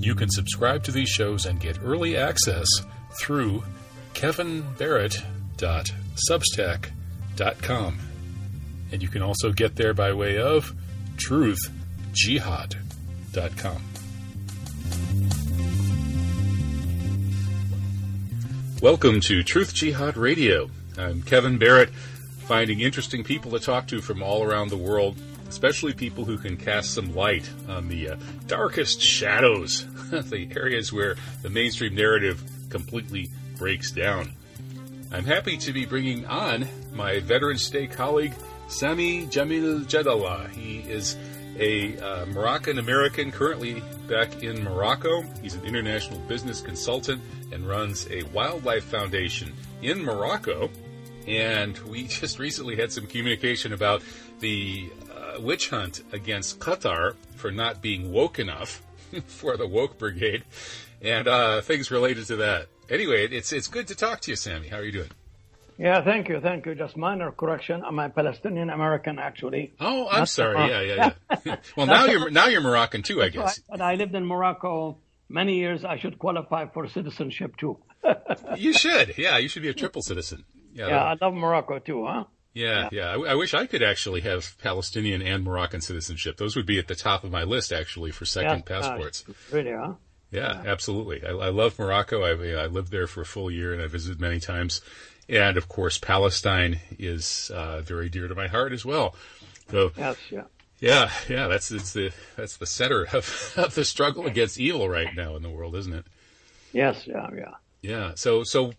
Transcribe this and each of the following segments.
You can subscribe to these shows and get early access through kevinbarrett.substack.com. And you can also get there by way of truthjihad.com. Welcome to Truth Jihad Radio. I'm Kevin Barrett, finding interesting people to talk to from all around the world, especially people who can cast some light on the uh, darkest shadows, the areas where the mainstream narrative completely breaks down. I'm happy to be bringing on my Veterans Day colleague, Sami Jamil Jadallah. He is a uh, Moroccan American currently back in Morocco. He's an international business consultant and runs a wildlife foundation in Morocco. And we just recently had some communication about the witch hunt against Qatar for not being woke enough for the woke brigade and uh, things related to that. Anyway, it's it's good to talk to you, Sami. How are you doing? Yeah, thank you, thank you. Just minor correction. I'm a Palestinian American, actually. Oh, I'm Not sorry. Yeah, yeah, yeah. well, now you're now you're Moroccan too, I guess. Right. But I lived in Morocco many years. I should qualify for citizenship too. you should. Yeah, you should be a triple citizen. Yeah, yeah I love Morocco too, huh? Yeah, yeah. I, I, wish I could actually have Palestinian and Moroccan citizenship. Those would be at the top of my list, actually, for second yes, passports. really, huh? Yeah, yeah. absolutely. I, I, love Morocco. I, I lived there for a full year and I visited many times. And of course, Palestine is uh, very dear to my heart as well. So, yes, yeah. Yeah, yeah, that's it's the that's the center of, of the struggle against evil right now in the world, isn't it? Yes, yeah, yeah. Yeah. So so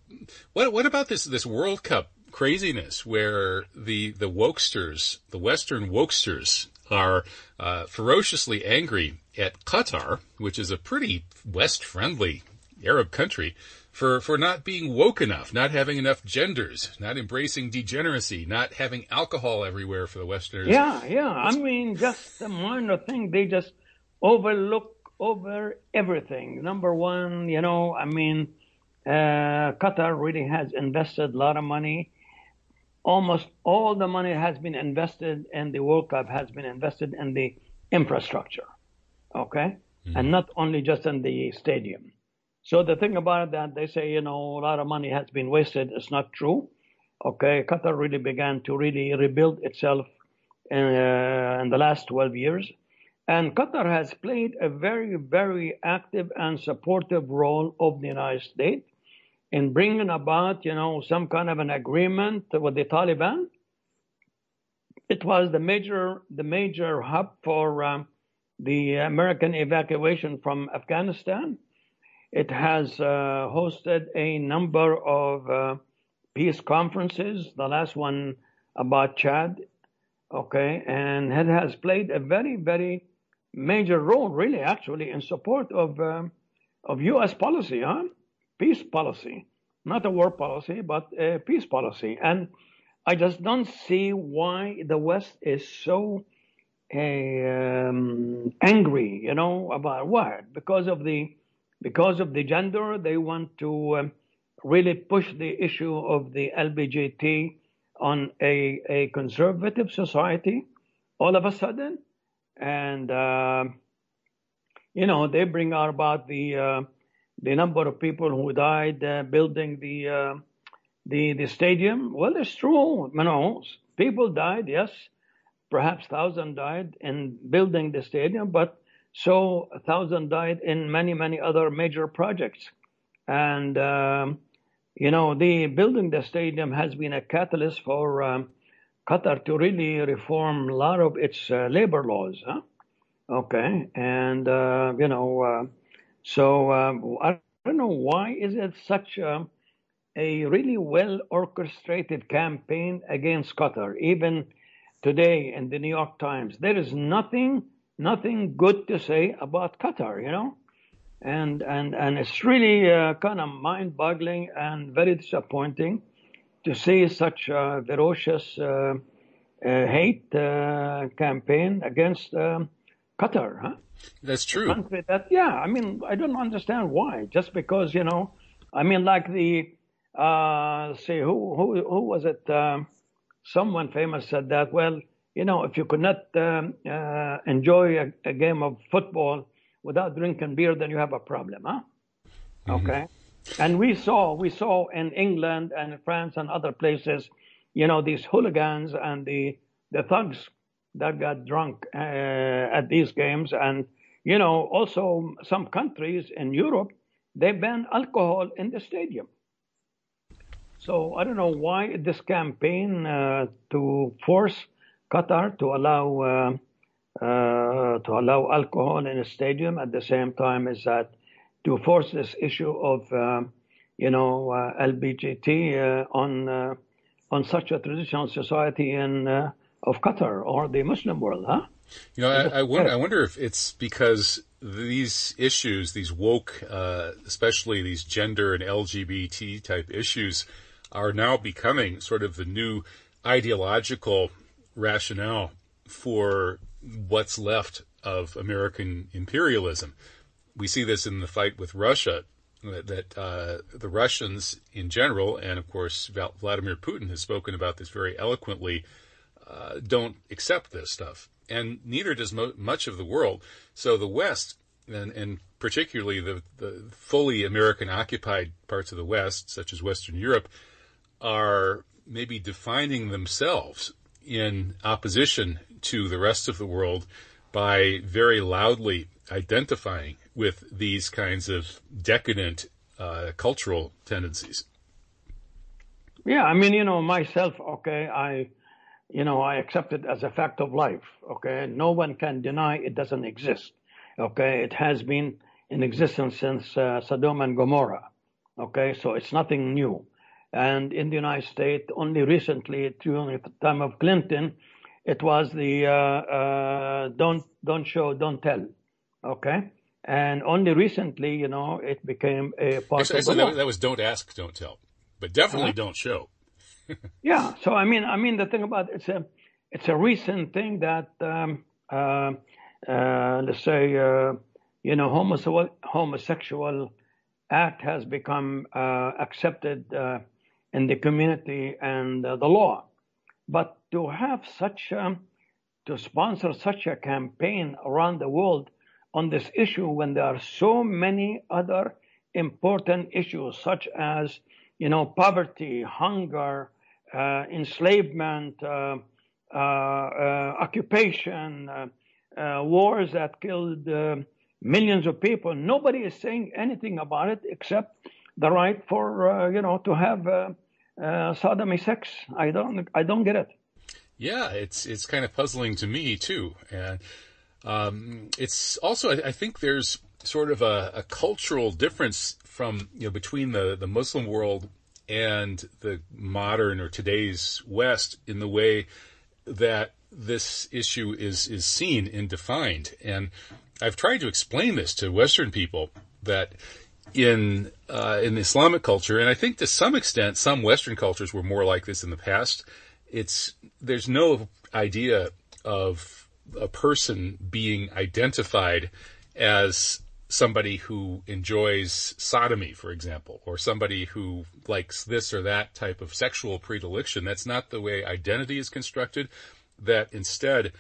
what what about this this World Cup craziness where the the wokesters, the Western wokesters are uh, ferociously angry at Qatar, which is a pretty West friendly Arab country, for, for not being woke enough, not having enough genders, not embracing degeneracy, not having alcohol everywhere for the Westerners. Yeah, yeah. I mean, just the minor thing. They just overlook over everything. Number one, you know, I mean, uh, Qatar really has invested a lot of money. Almost all the money has been invested in the World Cup has been invested in the infrastructure. Okay? Mm-hmm. And not only just in the stadium. So the thing about that, they say, you know, a lot of money has been wasted. It's not true. Okay, Qatar really began to really rebuild itself in, uh, in the last 12 years. And Qatar has played a very, very active and supportive role of the United States in bringing about, you know, some kind of an agreement with the Taliban. It was the major, the major hub for um, the American evacuation from Afghanistan. It has uh, hosted a number of uh, peace conferences, the last one about Chad, okay, and it has played a very, very major role, really, actually, in support of um, of U.S. policy, huh? Peace policy, not a war policy, but a peace policy. And I just don't see why the West is so um, angry, you know, about what? Because of the because of the gender, they want to um, really push the issue of the LBGT on a, a conservative society all of a sudden. And, uh, you know, they bring out about the, uh, the number of people who died uh, building the, uh, the, the stadium. Well, it's true. Know, people died, yes. Perhaps thousand died in building the stadium, but so a thousand died in many, many other major projects. And, um, you know, the building the stadium has been a catalyst for um, Qatar to really reform a lot of its uh, labor laws. Huh? Okay. And, uh, you know, uh, so um, I don't know why is it such a, a really well orchestrated campaign against Qatar. Even today in the New York Times, there is nothing nothing good to say about Qatar, you know, and and and it's really uh, kind of mind-boggling and very disappointing to see such a ferocious uh, uh, hate campaign against um, Qatar, huh? That's true. That, yeah, I mean, I don't understand why. Just because you know, I mean, like the uh, say who who who was it? Um, someone famous said that. Well, you know, if you could not um, uh, enjoy a, a, game of football without drinking beer, then you have a problem, huh? Mm-hmm. Okay. And we saw, we saw in England and France and other places, you know, these hooligans and the, the thugs that got drunk uh, at these games. And, you know, also some countries in Europe, they ban alcohol in the stadium. So I don't know why this campaign uh, to force Qatar to allow uh, uh, to allow alcohol in a stadium at the same time as that to force this issue of uh, you know uh, LBGT uh, on on such a traditional society in of Qatar or the Muslim world, huh? You know, I, I wonder. I wonder if it's because these issues, these woke, uh, especially these gender and LGBT type issues, are now becoming sort of the new ideological rationale for what's left of American imperialism. We see this in the fight with Russia, that uh, the Russians in general, and of course Vladimir Putin has spoken about this very eloquently, uh, don't accept this stuff, and neither does mo- much of the world. So the West, and, and particularly the, the fully American occupied parts of the West, such as Western Europe, are maybe defining themselves in opposition to the rest of the world by very loudly identifying with these kinds of decadent uh, cultural tendencies. Yeah, I mean, you know, myself, okay, I, you know, I accept it as a fact of life, okay? No one can deny it doesn't exist, okay? It has been in existence since uh, Sodom and Gomorrah, okay? So it's nothing new. And in the United States, only recently, during the time of Clinton, it was the uh, uh, don't don't show, don't tell. Okay, and only recently, you know, it became a part actually, of the that, that, was don't ask, don't tell, but definitely uh-huh. don't show. Yeah. So I mean, I mean, the thing about it's a it's a recent thing that um, uh, uh, let's say uh, you know homosexual homosexual act has become uh, accepted uh, in the community and uh, the law. But to have such, a, to sponsor such a campaign around the world on this issue when there are so many other important issues such as, you know, poverty, hunger, enslavement, uh, uh, uh occupation, uh, wars that killed millions of people. Nobody is saying anything about it except the right for uh, you know to have uh, uh, sodomy sex. I don't I don't get it. Yeah, it's it's kind of puzzling to me too, and um, it's also I, I, think there's sort of a, a, cultural difference from you know between the the Muslim world and the modern or today's West in the way that this issue is is seen and defined. And I've tried to explain this to Western people that in uh, in Islamic culture, and I think to some extent, some Western cultures were more like this in the past. It's there's no idea of a person being identified as somebody who enjoys sodomy, for example, or somebody who likes this or that type of sexual predilection. That's not the way identity is constructed. That instead,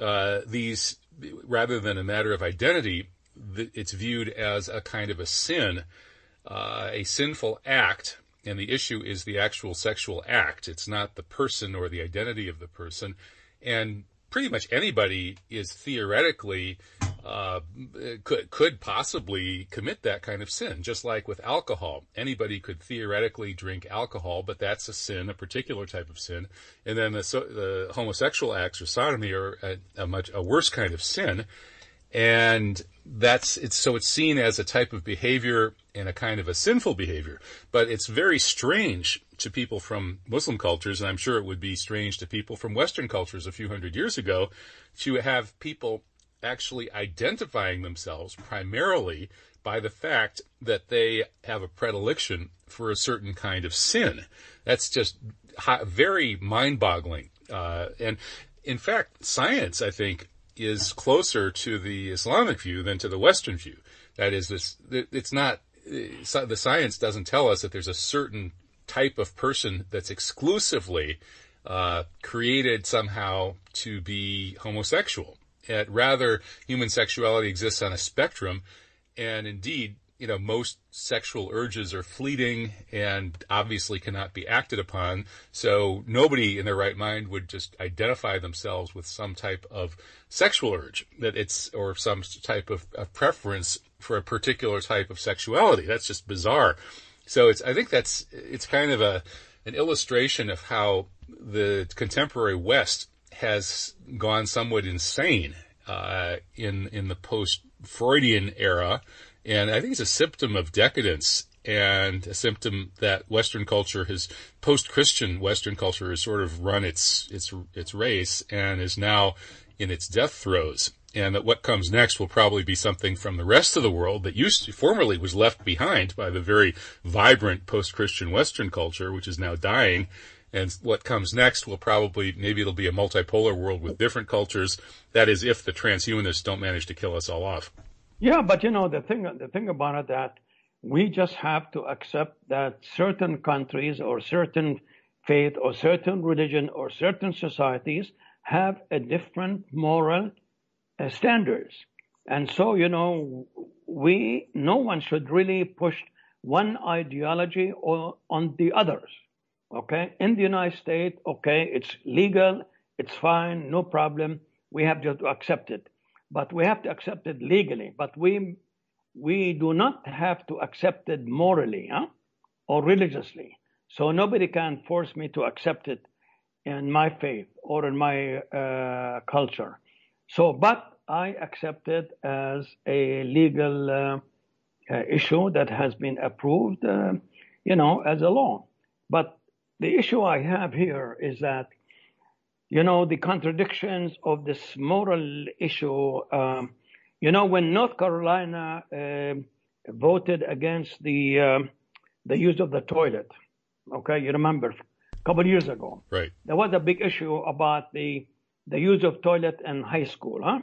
uh, these, rather than a matter of identity, it's viewed as a kind of a sin, uh, a sinful act, and the issue is the actual sexual act. It's not the person or the identity of the person. And pretty much anybody is theoretically uh, could could possibly commit that kind of sin. Just like with alcohol, anybody could theoretically drink alcohol, but that's a sin, a particular type of sin. And then the, the homosexual acts or sodomy are a, a much a worse kind of sin and that's it's so it's seen as a type of behavior and a kind of a sinful behavior. But it's very strange to people from muslim cultures and i'm sure it would be strange to people from western cultures a few hundred years ago to have people actually identifying themselves primarily by the fact that they have a predilection for a certain kind of sin. That's just very mind-boggling uh, and in fact science i think is closer to the Islamic view than to the Western view. That is, this it's not the science doesn't tell us that there's a certain type of person that's exclusively uh, created somehow to be homosexual. And rather, human sexuality exists on a spectrum, and indeed, you know, most sexual urges are fleeting and obviously cannot be acted upon. So nobody in their right mind would just identify themselves with some type of sexual urge that it's, or some type of, of preference for a particular type of sexuality. That's just bizarre. So it's, I think that's, it's kind of a, an illustration of how the contemporary West has gone somewhat insane, uh, in, in the post Freudian era and I think it's a symptom of decadence and a symptom that Western culture has, post-Christian Western culture has sort of run its, its, its race and is now in its death throes. And that what comes next will probably be something from the rest of the world that used to, formerly was left behind by the very vibrant post-Christian Western culture, which is now dying. And what comes next will probably, maybe it'll be a multipolar world with different cultures. That is, if the transhumanists don't manage to kill us all off. Yeah, but you know the thing the thing about it that we just have to accept that certain countries or certain faith or certain religion or certain societies have a different moral uh, standards. And so, you know, we, no one should really push one ideology or on the others. Okay. In the United States, okay, it's legal. It's fine. No problem. We have to accept it but we have to accept it legally. But we we do not have to accept it morally huh? or religiously. So nobody can force me to accept it in my faith or in my uh, culture. So, but I accept it as a legal uh, uh, issue that has been approved, uh, you know, as a law. But the issue I have here is that you know, the contradictions of this moral issue. Um, you know, when North Carolina uh, voted against the uh, the use of the toilet, okay, you remember a couple of years ago, right? There was a big issue about the the use of toilet in high school, huh?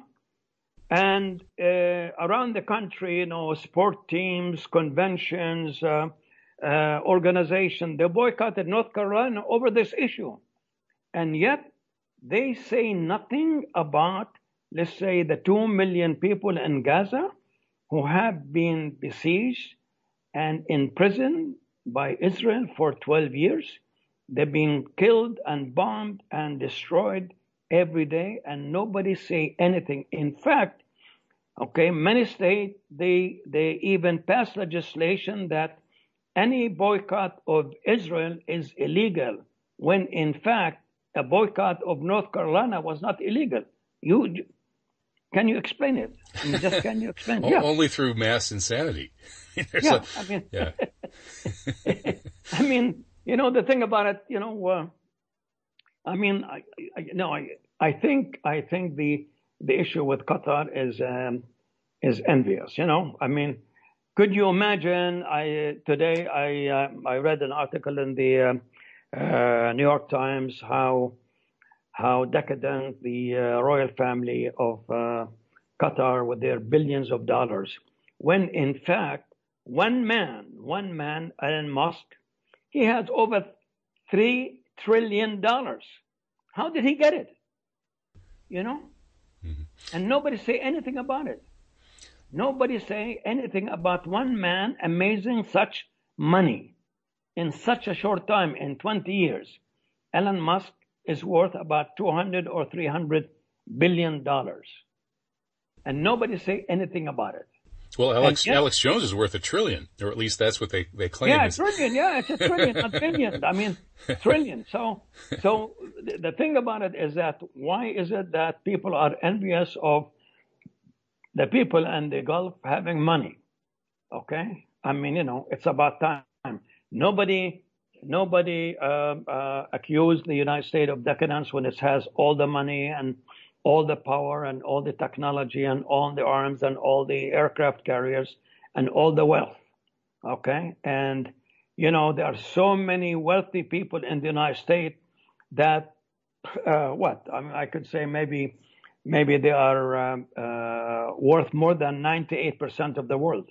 And uh, around the country, you know, sport teams, conventions, uh, uh, organizations, they boycotted North Carolina over this issue, and yet they say nothing about, let's say, the 2 million people in Gaza who have been besieged and imprisoned by Israel for 12 years. They've been killed and bombed and destroyed every day, and nobody say anything. In fact, okay, many states they they even pass legislation that any boycott of Israel is illegal, when in fact a boycott of North Carolina was not illegal. You can you explain it? I mean, just can you explain? yeah. Only through mass insanity. yeah, a, I mean, yeah. I mean, you know, the thing about it, you know, uh, I mean, I, I, no, I, I think, I think the the issue with Qatar is um, is envious. You know, I mean, could you imagine? I today I uh, I read an article in the uh, uh, New York Times how how decadent the uh, royal family of uh, Qatar with their billions of dollars, when in fact one man, one man, Elon Musk, he has over three trillion dollars. How did he get it? You know, mm-hmm. and nobody say anything about it. Nobody say anything about one man amazing such money in such a short time, in 20 years, Elon Musk is worth about 200 or 300 billion dollars. And nobody say anything about it. Well, Alex yet, Alex Jones is worth a trillion, or at least that's what they, they claim. Yeah, a trillion. Yeah, it's a trillion, not billion. I mean, trillion. So, so the, the thing about it is that why is it that people are envious of the people in the Gulf having money? Okay, I mean, you know, it's about time. Nobody, nobody uh, uh, accused the United States of decadence when it has all the money and all the power and all the technology and all the arms and all the aircraft carriers and all the wealth. Okay, and you know there are so many wealthy people in the United States that uh, what I mean I could say maybe maybe they are um, uh, worth more than 98% of the world.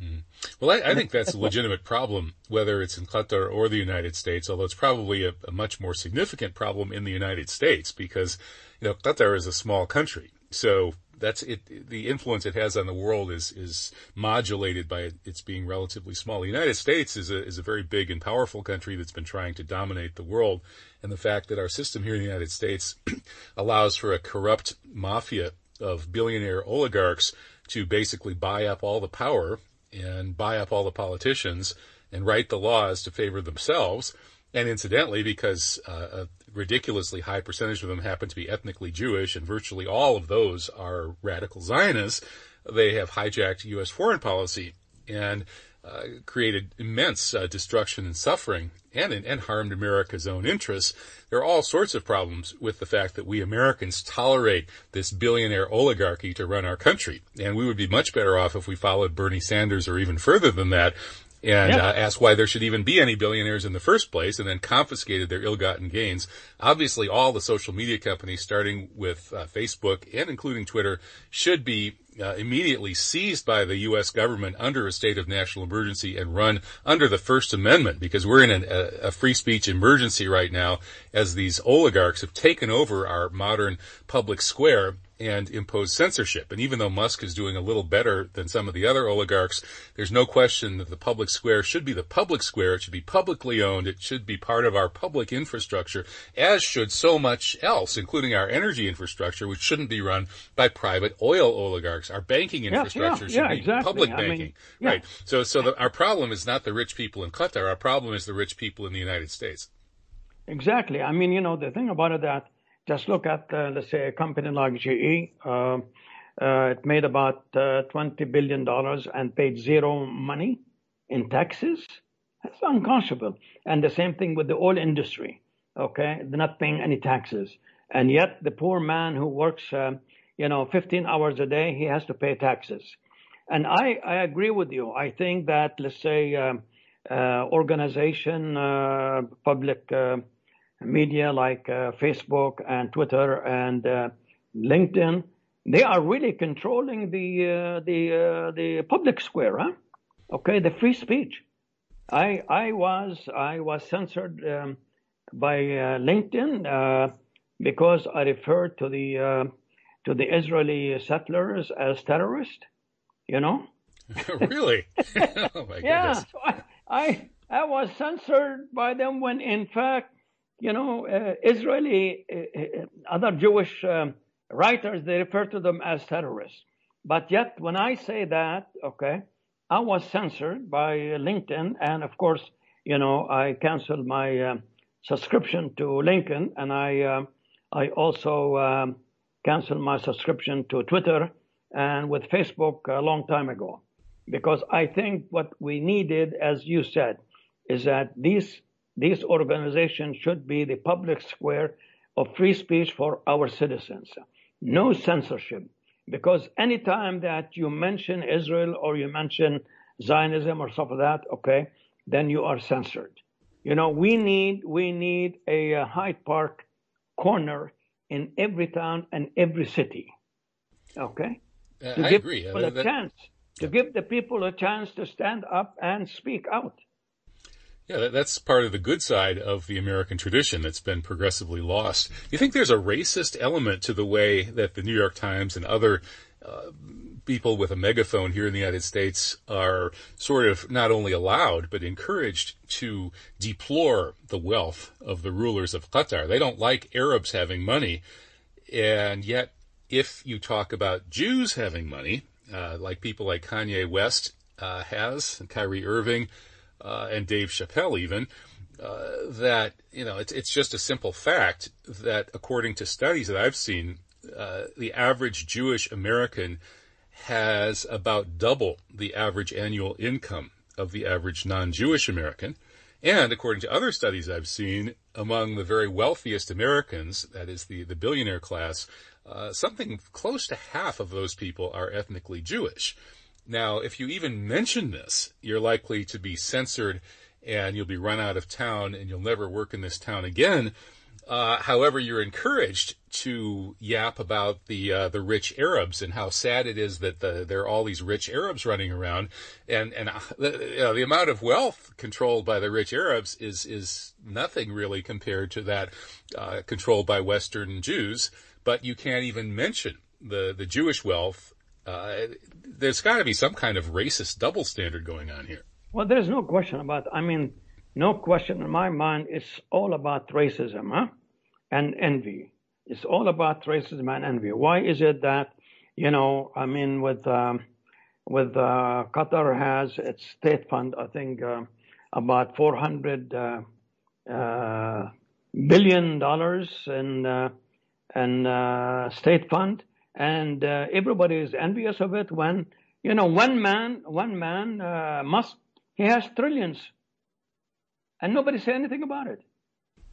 Mm. Well, I, I, think that's a legitimate problem, whether it's in Qatar or the United States, although it's probably a, a, much more significant problem in the United States because, you know, Qatar is a small country. So that's it. The influence it has on the world is is modulated by its being relatively small. The United States is a is a very big and powerful country that's been trying to dominate the world, and the fact that our system here in the United States allows for a corrupt mafia of billionaire oligarchs to basically buy up all the power and buy up all the politicians and write the laws to favor themselves. And incidentally, because uh, a ridiculously high percentage of them happen to be ethnically Jewish, and virtually all of those are radical Zionists, they have hijacked U.S. foreign policy and uh, created immense uh, destruction and suffering and, and harmed America's own interests. There are all sorts of problems with the fact that we Americans tolerate this billionaire oligarchy to run our country. And we would be much better off if we followed Bernie Sanders or even further than that and yeah. uh, asked why there should even be any billionaires in the first place and then confiscated their ill-gotten gains. Obviously, all the social media companies, starting with uh, Facebook and including Twitter, should be uh, immediately seized by the U.S. government under a state of national emergency and run under the First Amendment because we're in an, a, a, free speech emergency right now as these oligarchs have taken over our modern public square and impose censorship. And even though Musk is doing a little better than some of the other oligarchs, there's no question that the public square should be the public square. It should be publicly owned. It should be part of our public infrastructure, as should so much else, including our energy infrastructure, which shouldn't be run by private oil oligarchs. Our banking infrastructure yeah, yeah, should yeah, be exactly. public I banking. Mean, right. So, so the, our problem is not the rich people in Qatar. Our problem is the rich people in the United States. Exactly. I mean, you know, the thing about it that just look at, uh, let's say, a company like GE. Uh, uh, it made about $20 billion and paid zero money in taxes. That's unconscionable. And the same thing with the oil industry. Okay, they're not paying any taxes, and yet the poor man who works, uh, you know, 15 hours a day, he has to pay taxes. And I, I agree with you. I think that let's say uh, uh, organization, public media like uh, Facebook and Twitter and uh, LinkedIn, they are really controlling the uh, the uh, the public square, huh? Okay, the free speech. I I was I was censored um, by uh, LinkedIn uh, because I referred to the to the Israeli settlers as terrorists. You know. really? oh my yeah, So I, I I was censored by them when in fact you know, uh, Israeli, uh, uh, other Jewish um, writers, they refer to them as terrorists. But yet, when I say that, okay, I was censored by LinkedIn, and of course, you know, I canceled my uh, subscription to LinkedIn, and I uh, I also um, canceled my subscription to Twitter and with Facebook a long time ago, because I think what we needed, as you said, is that these these organizations should be the public square of free speech for our citizens. No censorship. Because anytime that you mention Israel or you mention Zionism or stuff like that, okay, then you are censored. You know, we need we need a Hyde Park corner in every town and every city. Okay? Uh, to I give agree. People uh, a chance. To give the people a chance to stand up and speak out. Yeah, that's part of the good side of the American tradition that's been progressively lost. You think there's a racist element to the way that the New York Times and other uh, people with a megaphone here in the United States are sort of not only allowed but encouraged to deplore the wealth of the rulers of Qatar. They don't like Arabs having money, and yet if you talk about Jews having money, uh, like people like Kanye West uh, has, and Kyrie Irving uh, and Dave Chappelle even, uh, that, you know, it's, it's just a simple fact that according to studies that I've seen, uh, the average Jewish American has about double the average annual income of the average non-Jewish American. And according to other studies I've seen, among the very wealthiest Americans, that is the, the billionaire class, uh, something close to half of those people are ethnically Jewish. Now, if you even mention this, you're likely to be censored and you'll be run out of town and you'll never work in this town again. Uh, however, you're encouraged to yap about the uh, the rich Arabs and how sad it is that the, there are all these rich Arabs running around, and and uh, the, the amount of wealth controlled by the rich Arabs is is nothing really compared to that uh, controlled by Western Jews. But you can't even mention the, the Jewish wealth, uh, there's got to be some kind of racist double standard going on here. Well, there's no question about. I mean, no question in my mind. It's all about racism, huh? And envy. It's all about racism and envy. Why is it that, you know, I mean, with um, with uh, Qatar has its state fund, I think uh, about 400 uh, uh, billion dollars in uh, in state fund, and everybody is envious of it. When you know, one man, one man Musk he has trillions, and nobody say anything about it.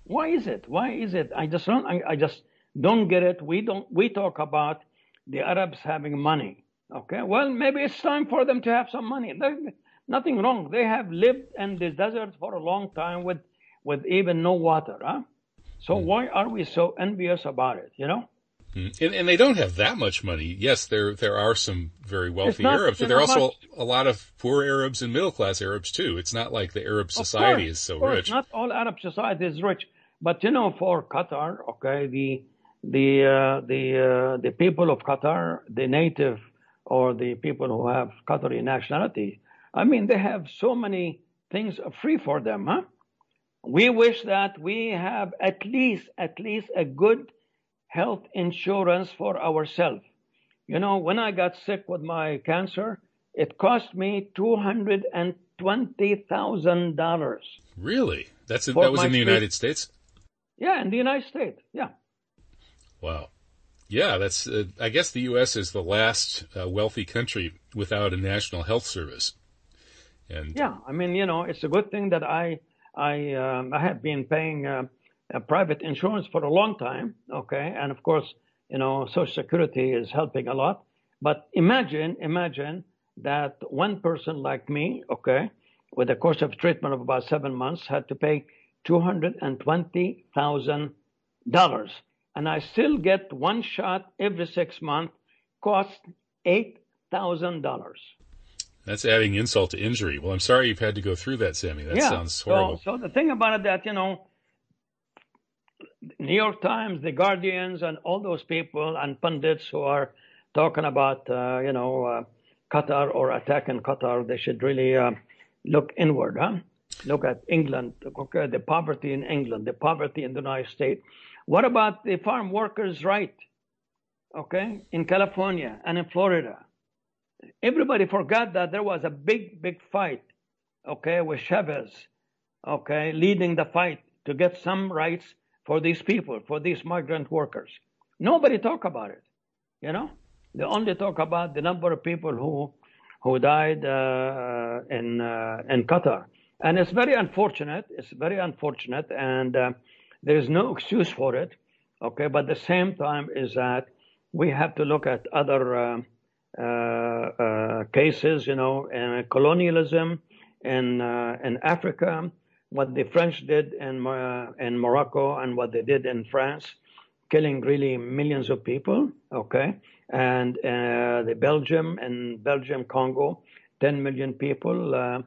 Why is it? Why is it? I just don't. I, I just don't get it. We don't. We talk about the Arabs having money. Okay. Well, maybe it's time for them to have some money. There's nothing wrong. They have lived in the desert for a long time with with even no water. Huh? So mm. why are we so envious about it? You know. Mm. And, and, they don't have that much money. Yes, there there are some very wealthy not, Arabs, but there are also much. a lot of poor Arabs and middle class Arabs too. It's not like the Arab society course, is so rich. Not all Arab society is rich, but you know, for Qatar, okay, the the uh, the uh, the people of Qatar, the native or the people who have Qatari nationality, I mean, they have so many things free for them, huh? We wish that we have at least at least a good health insurance for ourselves. You know, when I got sick with my cancer, it cost me two hundred and twenty thousand dollars. Really? That's in, that was in the United States. Yeah, in the United States. Yeah. Wow. Yeah, that's. Uh, I guess the U.S. is the last uh, wealthy country without a national health service. And yeah, I mean, you know, it's a good thing that I I um, I have been paying. Uh, private insurance for a long time, okay? And of course, you know, Social Security is helping a lot. But imagine, imagine that one person like me, okay, with a course of treatment of about seven months, had to pay $220,000. And I still get one shot every six months, cost $8,000. That's adding insult to injury. Well, I'm sorry you've had to go through that, Sami. That yeah. sounds horrible. So, so the thing about it that, you know, New York Times, the Guardians, and all those people and pundits who are talking about, uh, you know, uh, Qatar or attack in Qatar, they should really uh, look inward, huh? Look at England, okay, the poverty in England, the poverty in the United States. What about the farm workers' right? Okay, in California and in Florida. Everybody forgot that there was a big, big fight, okay, with Chavez, okay, leading the fight to get some rights for these people, for these migrant workers. Nobody talk about it. You know, they only talk about the number of people who who died uh, in uh, in Qatar, and it's very unfortunate. It's very unfortunate, and uh, there is no excuse for it. Okay, but at the same time is that we have to look at other uh, uh, uh, cases. You know, in colonialism in in Africa what the French did in, uh, in Morocco and what they did in France, killing really millions of people, okay? And uh, the Belgium and Belgium, Congo, 10 million people uh,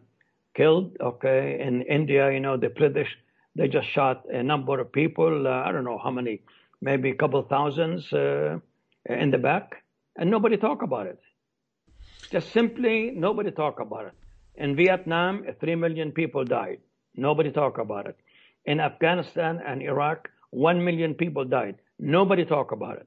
killed, okay? In India, you know, the British, they just shot a number of people, uh, I don't know how many, maybe a couple thousands uh, in the back, and nobody talk about it. Just simply, nobody talk about it. In Vietnam, 3 million people died. Nobody talk about it. In Afghanistan and Iraq, one million people died. Nobody talk about it.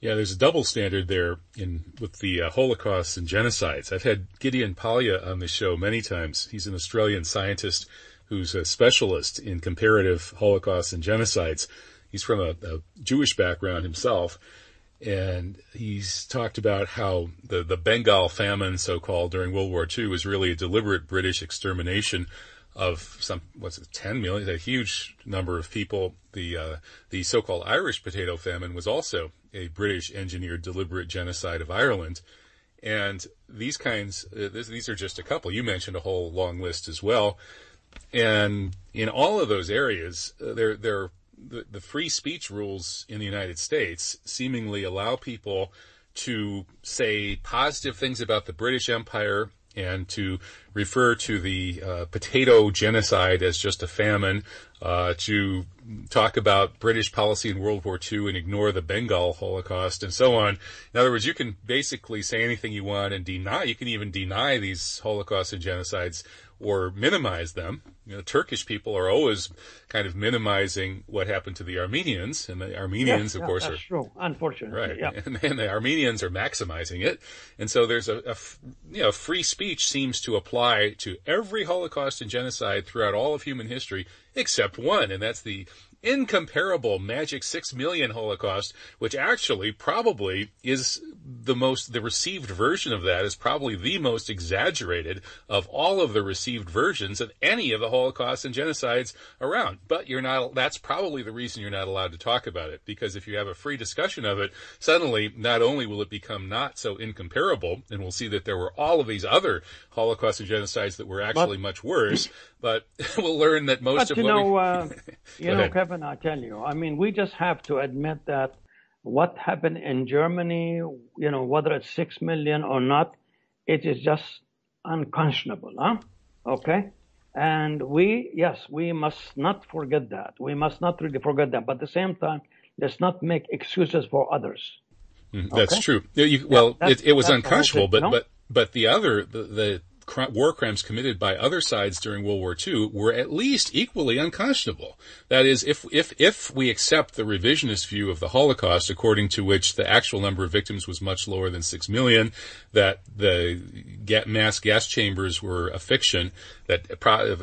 Yeah, there's a double standard there in with the uh, Holocaust and genocides. I've had Gideon Polya on the show many times. He's an Australian scientist who's a specialist in comparative Holocaust and genocides. He's from a, a Jewish background himself, and he's talked about how the the Bengal famine, so called during World War II, was really a deliberate British extermination of some what's it, 10 million, a huge number of people. The uh, the so-called Irish potato famine was also a British engineered deliberate genocide of Ireland. And these kinds, uh, this, these are just a couple. You mentioned a whole long list as well. And in all of those areas, uh, they're, they're, the, the free speech rules in the United States seemingly allow people to say positive things about the British Empire and to refer to the uh, potato genocide as just a famine, uh, to talk about British policy in World War II and ignore the Bengal Holocaust and so on. In other words, you can basically say anything you want and deny, you can even deny these Holocausts and genocides or minimize them. You know, Turkish people are always kind of minimizing what happened to the Armenians, and the Armenians, yes, of yeah, course, that's are true. Unfortunately, right, yeah. and, and the Armenians are maximizing it, and so there's a, you know free speech seems to apply to every Holocaust and genocide throughout all of human history except one, and that's the incomparable magic six million Holocaust, which actually probably is the most, the received version of that is probably the most exaggerated of all of the received versions of any of the Holocausts and genocides around. But you're not, that's probably the reason you're not allowed to talk about it, because if you have a free discussion of it, suddenly not only will it become not so incomparable, and we'll see that there were all of these other Holocausts and genocides that were actually but, much worse, but we'll learn that most but of you know, we... uh, you know, Kevin, I tell you, I mean, we just have to admit that what happened in Germany, you know, whether it's six million or not, it is just unconscionable, huh? Okay. And we, yes, we must not forget that. We must not really forget that. But at the same time, let's not make excuses for others. Mm, that's okay? true. You, well, yeah, it, it, was unconscionable, but, no? but, but the other, the, the war crimes committed by other sides during World War II were at least equally unconscionable. That is, if, if, if we accept the revisionist view of the Holocaust, according to which the actual number of victims was much lower than six million, that the mass gas chambers were a fiction, that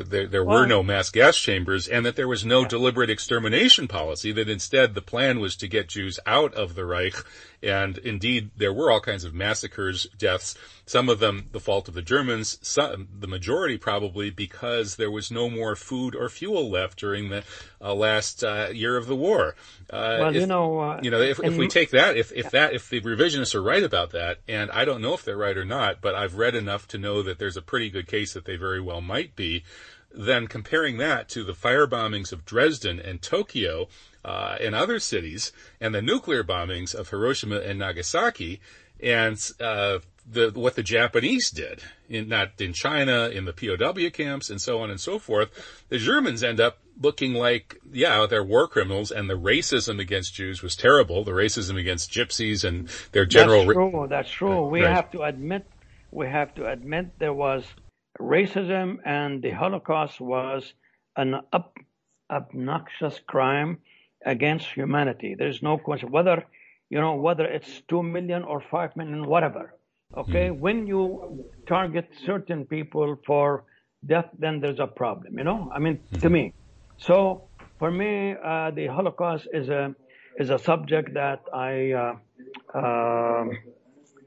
there, there were no mass gas chambers, and that there was no yeah. deliberate extermination policy, that instead the plan was to get Jews out of the Reich, and indeed there were all kinds of massacres, deaths, some of them the fault of the Germans, some, the majority probably because there was no more food or fuel left during the uh, last uh, year of the war. Uh, well, if, you know, uh, you know, if, if we take that, if, if that, if the revisionists are right about that, and I don't know if they're right or not, but I've read enough to know that there's a pretty good case that they very well might be. Then comparing that to the fire bombings of Dresden and Tokyo uh, and other cities, and the nuclear bombings of Hiroshima and Nagasaki, and uh, the, what the Japanese did, in, not in China, in the POW camps, and so on and so forth, the Germans end up looking like, yeah, they're war criminals, and the racism against Jews was terrible. The racism against Gypsies and their general. That's true. That's true. We right. have to admit, we have to admit there was racism, and the Holocaust was an up, obnoxious crime against humanity. There's no question whether you know whether it's two million or five million, whatever Okay, mm. when you target certain people for death, then there's a problem. You know, I mean, mm-hmm. to me. So for me, uh, the Holocaust is a is a subject that I uh, uh,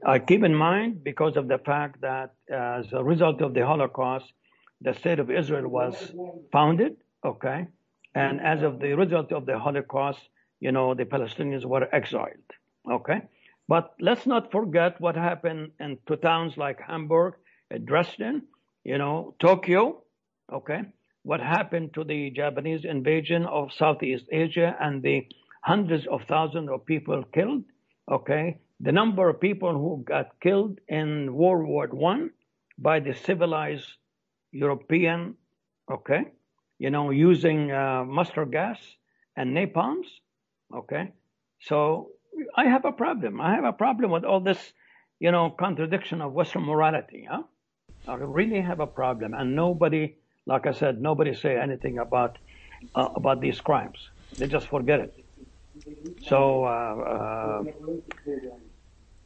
I keep in mind because of the fact that as a result of the Holocaust, the state of Israel was founded. Okay, and as of the result of the Holocaust, you know, the Palestinians were exiled. Okay. But let's not forget what happened in two towns like Hamburg, Dresden, you know, Tokyo, okay? What happened to the Japanese invasion of Southeast Asia and the hundreds of thousands of people killed, okay? The number of people who got killed in World War One by the civilized European, okay? You know, using uh, mustard gas and napalms, okay? So I have a problem. I have a problem with all this, you know, contradiction of Western morality. Huh? I really have a problem, and nobody, like I said, nobody say anything about uh, about these crimes. They just forget it. So. Uh, uh,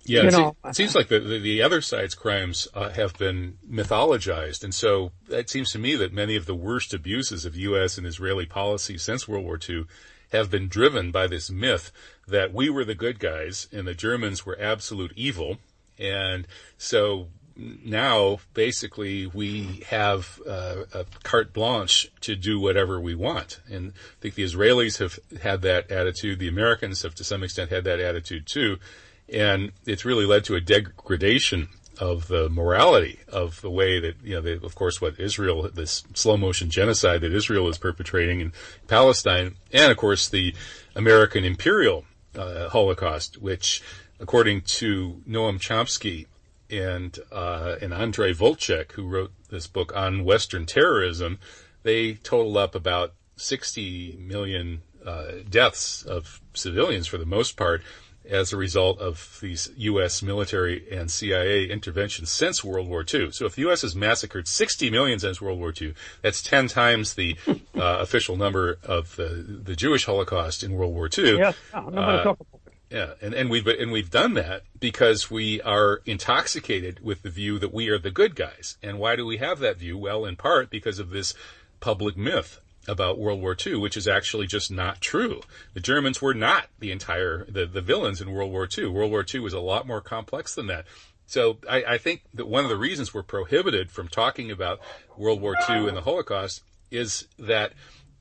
yeah, it, know, it, seems like the, the, the other side's crimes uh, have been mythologized, and so it seems to me that many of the worst abuses of U.S. and Israeli policy since World War II have been driven by this myth that we were the good guys and the Germans were absolute evil. And so now basically we have uh, a carte blanche to do whatever we want. And I think the Israelis have had that attitude. The Americans have to some extent had that attitude too. And it's really led to a degradation of the morality of the way that, you know, they, of course, what Israel, this slow motion genocide that Israel is perpetrating in Palestine, and of course the American imperial uh, Holocaust, which, according to Noam Chomsky and uh, and Andrei Vltchek, who wrote this book on Western terrorism, they total up about 60 million uh, deaths of civilians for the most part as a result of these U.S. military and CIA interventions since World War II. So if the U.S. has massacred 60 million since World War II, that's 10 times the uh, official number of the, the Jewish Holocaust in World War II. Yes, yeah, and, and we've and we've done that because we are intoxicated with the view that we are the good guys. And why do we have that view? Well, in part because of this public myth about World War II, which is actually just not true. The Germans were not the entire the, the villains in World War II. World War II was a lot more complex than that. So I, I think that one of the reasons we're prohibited from talking about World War II and the Holocaust is that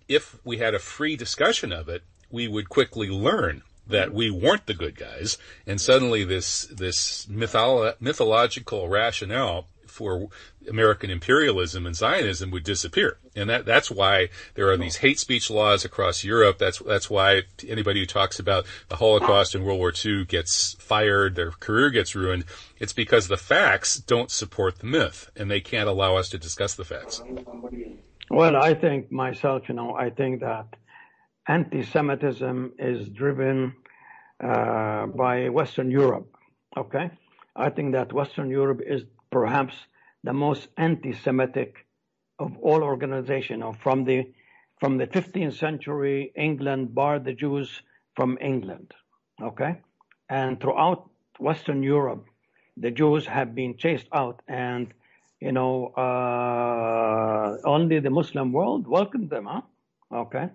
if we had a free discussion of it, we would quickly learn that we weren't the good guys, and suddenly this this mytholo- mythological rationale for American imperialism and Zionism would disappear. And that, that's why there are these hate speech laws across Europe. That's, that's why anybody who talks about the Holocaust and World War II gets fired, their career gets ruined. It's because the facts don't support the myth and they can't allow us to discuss the facts. Well, I think myself, you know, I think that anti-Semitism is driven uh, by Western Europe. Okay, I think that Western Europe is perhaps the most anti-Semitic of all organizations. From the from the 15th century, England barred the Jews from England. Okay, and throughout Western Europe, the Jews have been chased out, and you know uh, only the Muslim world welcomed them. Huh? Okay,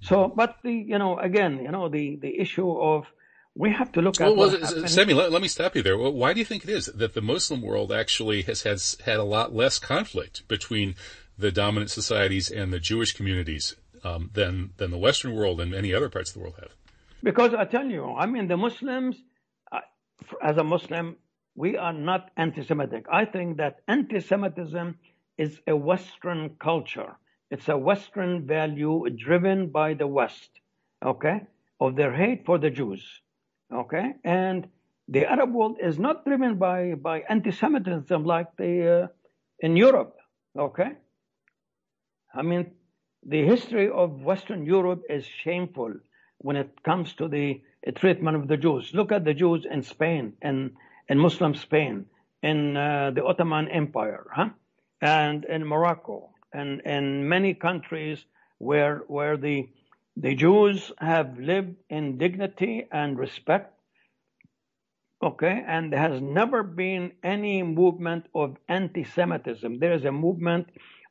so but the you know again you know the the issue of we have to look at. Well, well Sami, let, let, me stop you there. Well, why do you think it is that the Muslim world actually has, has had a lot less conflict between the dominant societies and the Jewish communities um, than than the Western world and many other parts of the world have? Because I tell you, I mean, the Muslims, uh, as a Muslim, we are not anti-Semitic. I think that anti-Semitism is a Western culture. It's a Western value driven by the West, okay, of their hate for the Jews. Okay, and the Arab world is not driven by by anti-Semitism like the uh, in Europe. Okay, I mean the history of Western Europe is shameful when it comes to the treatment of the Jews. Look at the Jews in Spain and in Muslim Spain, in uh, the Ottoman Empire, huh? and in Morocco, and in many countries where where the the Jews have lived in dignity and respect. Okay, and there has never been any movement of anti Semitism. There is a movement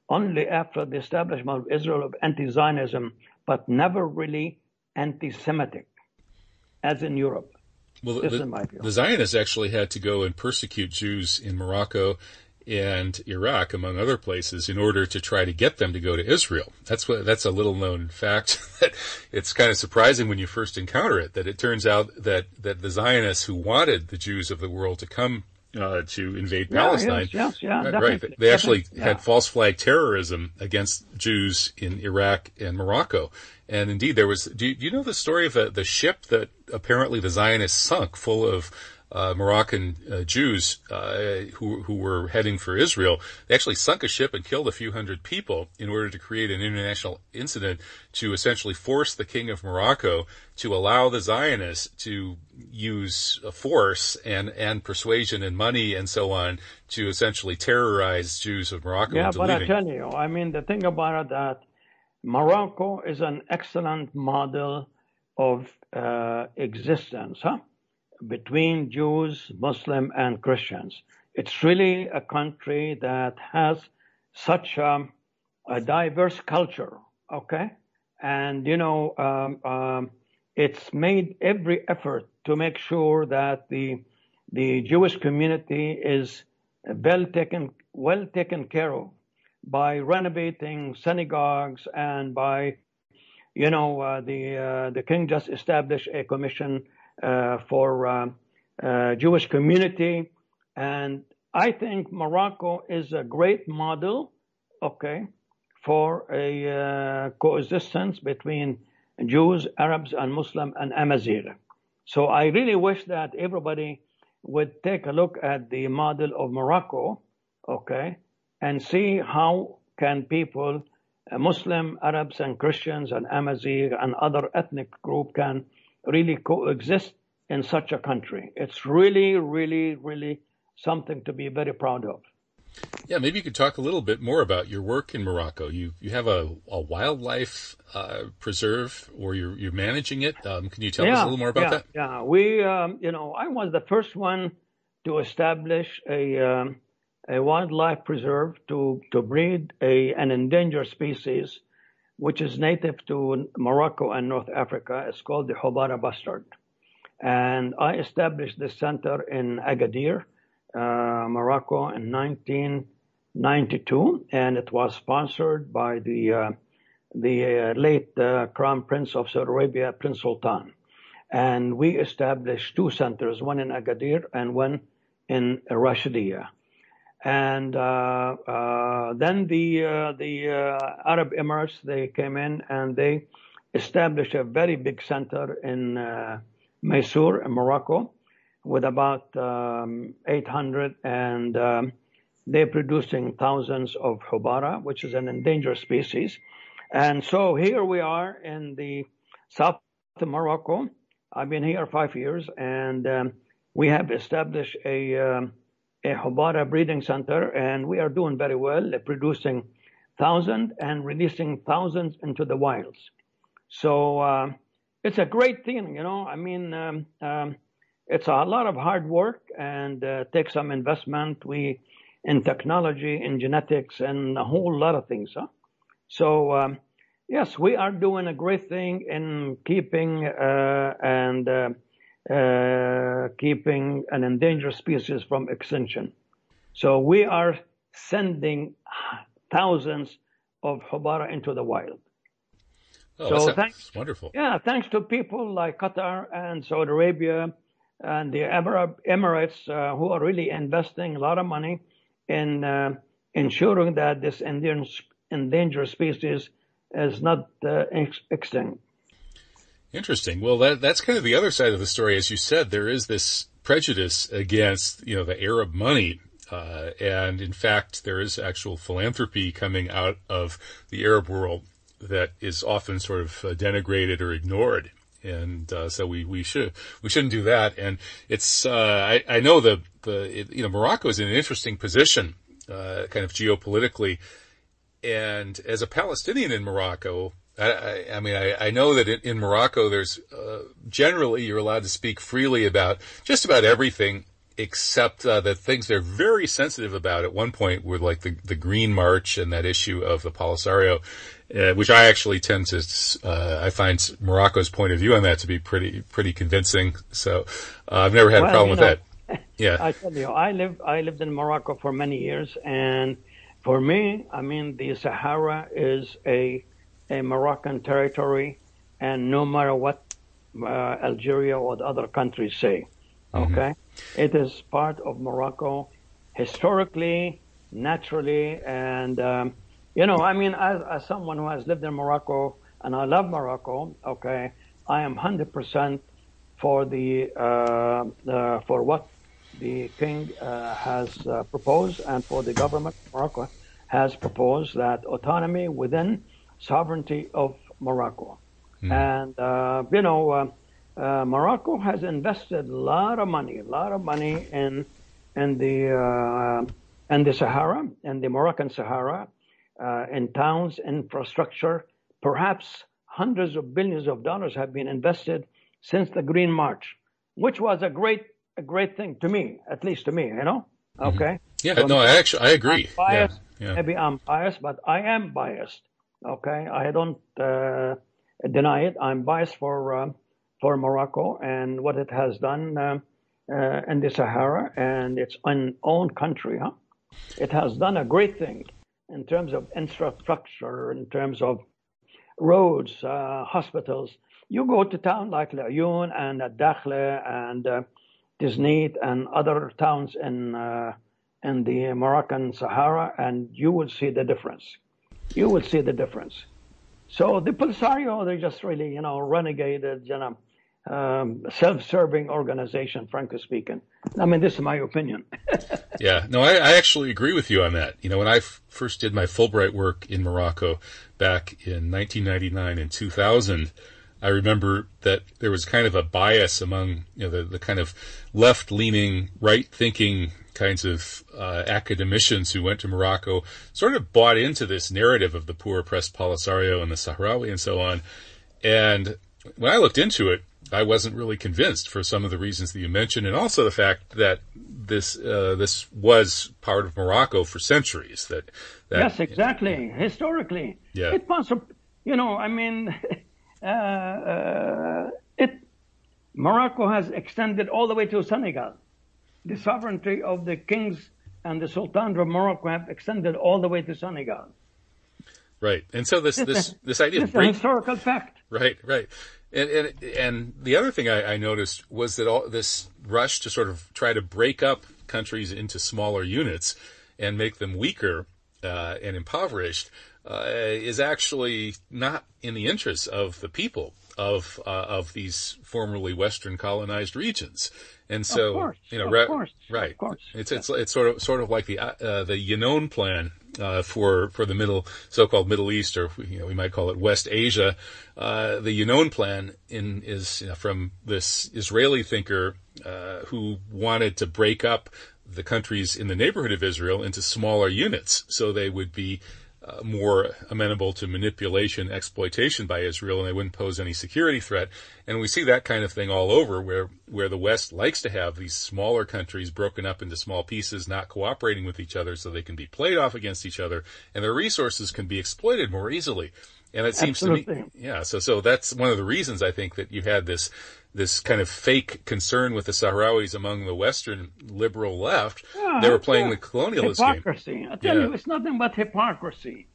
only after the establishment of Israel of anti Zionism, but never really anti Semitic, as in Europe. Well, the, the Zionists actually had to go and persecute Jews in Morocco and Iraq, among other places, in order to try to get them to go to Israel. That's what, that's a little known fact that it's kind of surprising when you first encounter it, that it turns out that, that the Zionists who wanted the Jews of the world to come uh, to invade yeah, Palestine. Yes, yes, yeah, right. They actually had false flag terrorism against Jews in Iraq and Morocco. And indeed, there was. Do you, do you know the story of the, the ship that apparently the Zionists sunk, full of uh, Moroccan uh, Jews uh, who who were heading for Israel. They actually sunk a ship and killed a few hundred people in order to create an international incident to essentially force the king of Morocco to allow the Zionists to use force and and persuasion and money and so on to essentially terrorize Jews of Morocco. Yeah, but leaving. I tell you, I mean, the thing about it that Morocco is an excellent model of uh, existence, huh? Between Jews, Muslim, and Christians. It's really a country that has such a, a diverse culture, okay? And, you know, um, um, it's made every effort to make sure that the, the Jewish community is well taken, well taken care of by renovating synagogues and by, you know, uh, the, uh, the king just established a commission for uh, uh, Jewish community. And I think Morocco is a great model, okay, for a coexistence between Jews, Arabs, and Muslim and Amazigh. So I really wish that everybody would take a look at the model of Morocco, okay, and see how can people Muslim, Arabs, and Christians, and Amazigh, and other ethnic group can really coexist in such a country. It's really, really, really something to be very proud of. Yeah, maybe you could talk a little bit more about your work in Morocco. You you have a, a wildlife uh, preserve, or you're you're managing it. Um, can you tell yeah, us a little more about yeah, that? Yeah, we um, you know I was the first one to establish a um, a wildlife preserve to to breed a an endangered species, which is native to Morocco and North Africa. It's called the Houbara bustard, and I established this center in Agadir uh, Morocco in 1992, and it was sponsored by the uh, the uh, late Crown Prince of Saudi Arabia, Prince Sultan. And we established two centers, one in Agadir and one in Rashidiyah. And uh, uh, then the uh, the Arab Emirates they came in and they established a very big center in Missour in Morocco, with about um, 800 and um, they're producing thousands of houbara, which is an endangered species. And so here we are in the south of Morocco. I've been here five years and um, we have established a, um, a houbara breeding center and we are doing very well, producing thousands and releasing thousands into the wilds. So uh, it's a great thing, you know. I mean, um, um it's a lot of hard work and uh, takes some investment. We in technology, in genetics, and a whole lot of things. Huh? So um, yes, we are doing a great thing in keeping uh, and uh, keeping an endangered species from extinction. So we are sending thousands of houbara into the wild. Oh, so thanks, wonderful. Yeah, thanks to people like Qatar and Saudi Arabia and the Arab Emirates uh, who are really investing a lot of money in uh, ensuring that this endangered species is not uh, extinct. Interesting. Well, that that's kind of the other side of the story. As you said, there is this prejudice against you know the Arab money. Uh, and in fact, there is actual philanthropy coming out of the Arab world that is often sort of uh, denigrated or ignored and uh, so we, we should we shouldn't do that. And it's uh, I, I know the the it, you know Morocco is in an interesting position, uh, kind of geopolitically, and as a Palestinian in Morocco. I, I mean, I, I, know that in, Morocco, there's uh, generally you're allowed to speak freely about just about everything, except uh, that things they're very sensitive about. At one point, were like the the Green March and that issue of the Polisario, uh, which I actually tend to, uh, I find Morocco's point of view on that to be pretty, pretty convincing. So uh, I've never had well, a problem know, with that. Yeah. I tell you, I live, I lived in Morocco for many years, and for me, I mean, the Sahara is a, a Moroccan territory, and no matter what uh, Algeria or the other countries say, mm-hmm. okay, it is part of Morocco historically, naturally, and um, you know, I mean, as, as someone who has lived in Morocco and I love Morocco, okay, I am 100% for the, uh, uh, for what the king uh, has uh, proposed and for the government of Morocco has proposed that autonomy within sovereignty of Morocco. Mm. And, uh, you know, uh, Morocco has invested a lot of money, a lot of money in, in the, in the Sahara, in the Moroccan Sahara uh, in towns, infrastructure. Perhaps hundreds of billions of dollars have been invested since the Green March, which was a great, a great thing to me, at least to me, you know? Mm-hmm. Okay. Mm-hmm. Yeah, so no, I actually, I agree. biased. Yeah, yeah. Maybe I'm biased, but I am biased. Okay. I don't uh, deny it. I'm biased for, uh, for Morocco and what it has done uh, uh in the Sahara and its own country. Huh? It has done a great thing in terms of infrastructure, in terms of roads, uh, hospitals. You go to town like Laayoune and Dakhla and uh, Tiznit and other towns in uh, in the Moroccan Sahara, and you will see the difference. You will see the difference. So the Polisario, they're just really, you know, renegaded, you know, um, self-serving organization, frankly speaking. I mean, this is my opinion. yeah, no, I, I, actually agree with you on that. You know, when I f- first did my Fulbright work in Morocco back in 1999 and 2000, I remember that there was kind of a bias among you know the, the kind of left-leaning, right-thinking kinds of uh, academicians who went to Morocco, sort of bought into this narrative of the poor oppressed Polisario and the Sahrawi and so on. And when I looked into it, I wasn't really convinced for some of the reasons that you mentioned, and also the fact that this uh, this was part of Morocco for centuries. That, that yes, exactly. Historically, yeah, it was. You know, I mean, it Morocco has extended all the way to Senegal. The sovereignty of the kings and the Sultan of Morocco have extended all the way to Senegal. Right, and so this this this idea of break, historical fact. Right, right. And, and, and the other thing I, I, noticed was that all this rush to sort of try to break up countries into smaller units and make them weaker uh, and impoverished uh, is actually not in the interests of the people of uh, of these formerly Western colonized regions. And so, course, you know, course, right? It's it's it's sort of sort of like the uh, the Yinon plan uh, for for the middle so-called Middle East, or you know, we might call it West Asia. Uh, the Yinon plan in is you know, from this Israeli thinker uh, who wanted to break up the countries in the neighborhood of Israel into smaller units, so they would be uh, more amenable to manipulation, exploitation by Israel, and they wouldn't pose any security threat. And we see that kind of thing all over, where where the West likes to have these smaller countries broken up into small pieces, not cooperating with each other, so they can be played off against each other, and their resources can be exploited more easily. And it seems Absolutely. to me, yeah. So so that's one of the reasons I think that you had this this kind of fake concern with the Sahrawis among the Western liberal left. Yeah, they were playing yeah. the colonialist hypocrisy. game. I tell Yeah. you, it's nothing but hypocrisy.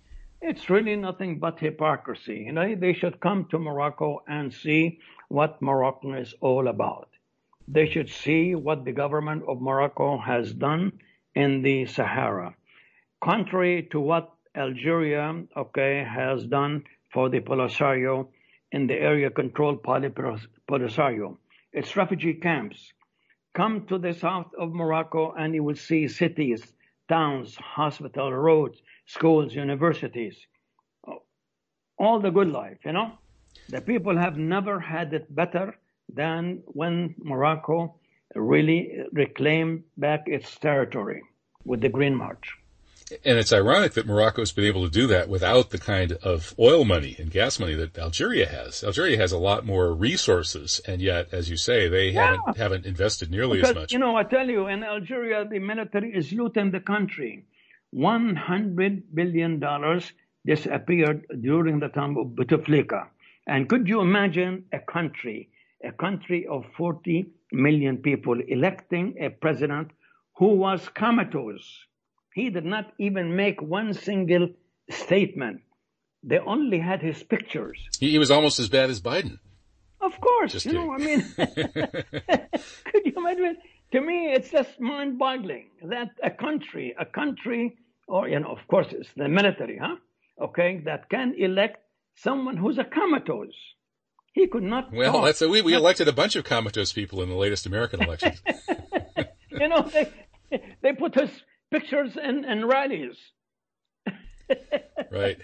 It's really nothing but hypocrisy. You know, they should come to Morocco and see what Morocco is all about. They should see what the government of Morocco has done in the Sahara, contrary to what Algeria, okay, has done for the Polisario in the area controlled by Polisario. It's refugee camps. Come to the south of Morocco and you will see cities, towns, hospitals, roads, schools, universities. All the good life, you know? The people have never had it better than when Morocco really reclaimed back its territory with the Green March. And it's ironic that Morocco's been able to do that without the kind of oil money and gas money that Algeria has. Algeria has a lot more resources, and yet, as you say, they Yeah. haven't haven't invested nearly Because, as much. you know, I tell you, in Algeria, the military is looting the country. $100 billion disappeared during the time of Bouteflika. And could you imagine a country, a country of 40 million people electing a president who was comatose? He did not even make one single statement. They only had his pictures. he, he was almost as bad as Biden. Of course, Just you know, I mean, could you imagine? To me, it's just mind-boggling that a country, a country, or you know, of course, it's the military, huh? Okay, that can elect someone who's a comatose. He could not. Well, talk. that's we we elected a bunch of comatose people in the latest American elections. you know, they they put his pictures and, in rallies. right.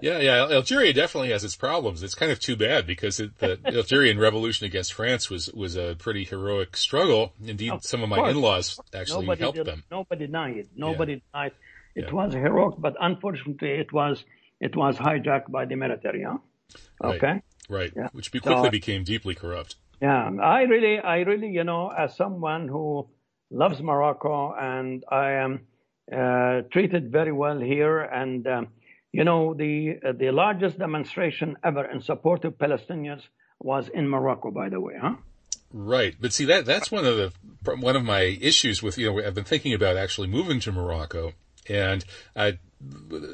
Yeah, yeah. Algeria definitely has its problems. It's kind of too bad because it, the Algerian revolution against France was was a pretty heroic struggle. Indeed, Of some of my in-laws actually Nobody helped did, them. Nobody denied. Nobody denied. It Yeah. was heroic, but unfortunately, it was it was hijacked by the military. Huh? Okay. Right. Yeah. Which quickly So- became deeply corrupt. Yeah, I really, I really, you know, as someone who loves Morocco and I am uh, treated very well here, and um, you know, the uh, the largest demonstration ever in support of Palestinians was in Morocco, by the way, huh? Right, but see that that's one of the one of my issues with you know I've been thinking about actually moving to Morocco, and I,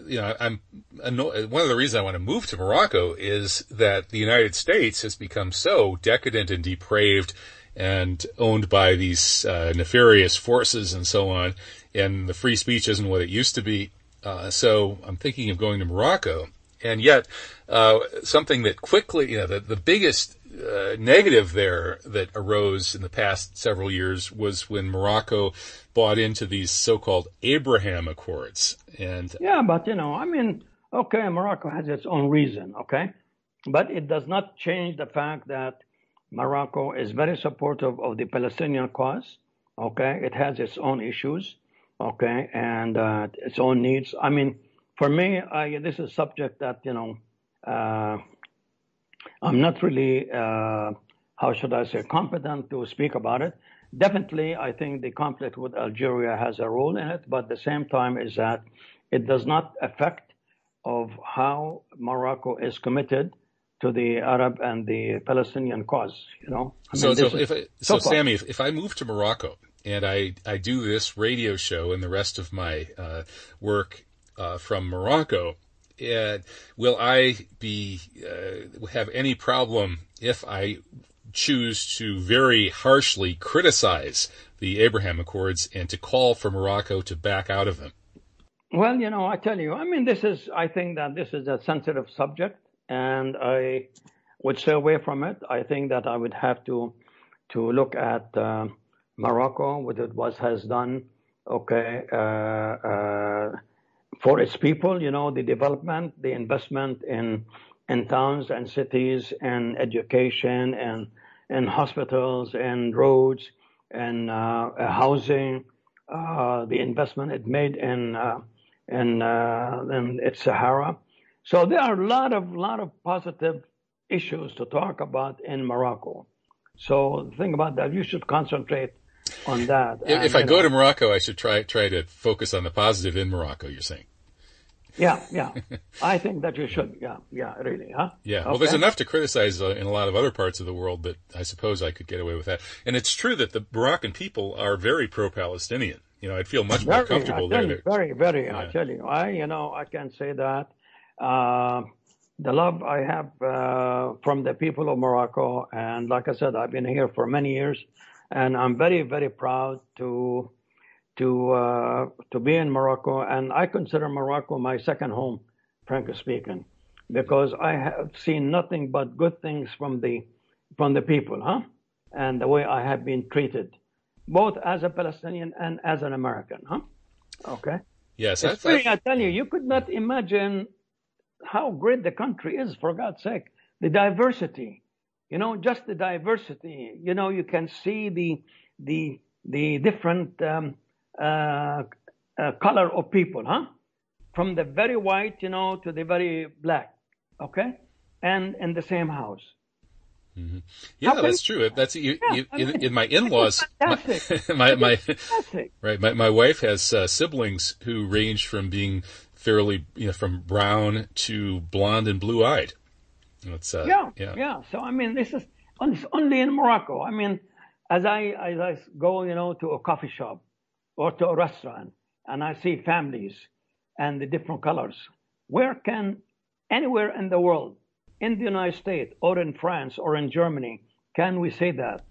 you know, I'm anno- one of the reasons I want to move to Morocco is that the United States has become so decadent and depraved and owned by these uh, nefarious forces and so on, and the free speech isn't what it used to be. Uh, so I'm thinking of going to Morocco and yet uh, something that quickly, you know, the, the biggest uh, negative there that arose in the past several years was when Morocco bought into these so-called Abraham Accords. And yeah, but you know, I mean, okay, Morocco has its own reason, okay, but it does not change the fact that Morocco is very supportive of the Palestinian cause. Okay, it has its own issues, okay, and uh, its own needs. I mean, for me, I, this is a subject that you know. Uh, I'm not really, uh, how should I say, competent to speak about it. Definitely, I think the conflict with Algeria has a role in it, but at the same time is that it does not affect of how Morocco is committed to the Arab and the Palestinian cause. You know. I mean, so, so, if I, so, so Sami, if, if I move to Morocco and I I do this radio show and the rest of my uh, work uh, from Morocco, uh, will I be uh, have any problem if I choose to very harshly criticize the Abraham Accords and to call for Morocco to back out of them? Well, you know, I tell you, I mean, this is, I think that this is a sensitive subject, and I would stay away from it. I think that I would have to to look at uh, Morocco, what it was has done, okay, uh, uh, for its people, you know, the development, the investment in in towns and cities and education and and hospitals and roads and uh, housing, uh, the investment it made in uh, in in its Sahara. So there are a lot of lot of positive issues to talk about in Morocco. So think about that, you should concentrate on that. If, if I go know, to Morocco, I should try try to focus on the positive in Morocco. You're saying? Yeah, yeah. I think that you should. Yeah, yeah, really, huh? Yeah. Okay. Well, there's enough to criticize uh, in a lot of other parts of the world but I suppose I could get away with that. And it's true that the Moroccan people are very pro-Palestinian. You know, I'd feel much very, more comfortable there. You, very, very. Yeah. I tell you, I, you know, I can say that. Uh, the love I have uh, from the people of Morocco, and like I said, I've been here for many years and I'm very, very proud to to uh, to be in Morocco, and I consider Morocco my second home, frankly speaking, because I have seen nothing but good things from the from the people, huh? And the way I have been treated, both as a Palestinian and as an American, huh? Okay. Yes, it's I, I, I tell you, you could not imagine how great the country is. For God's sake, the diversity, you know, just the diversity. You know, you can see the the the different um, uh, uh, color of people, huh? From the very white, you know, to the very black, okay, and in the same house. Mm-hmm. Yeah, that's true. That's you, yeah, you, in, in, my in-laws. My, my, my right. My my wife has uh, siblings who range from being fairly, you know, from brown to blonde and blue-eyed. It's, uh, yeah, yeah, yeah. So I mean, this is only in Morocco. I mean, as I as I go, you know, to a coffee shop or to a restaurant, and I see families and the different colors. Where can anywhere in the world, in the United States or in France or in Germany, can we say that?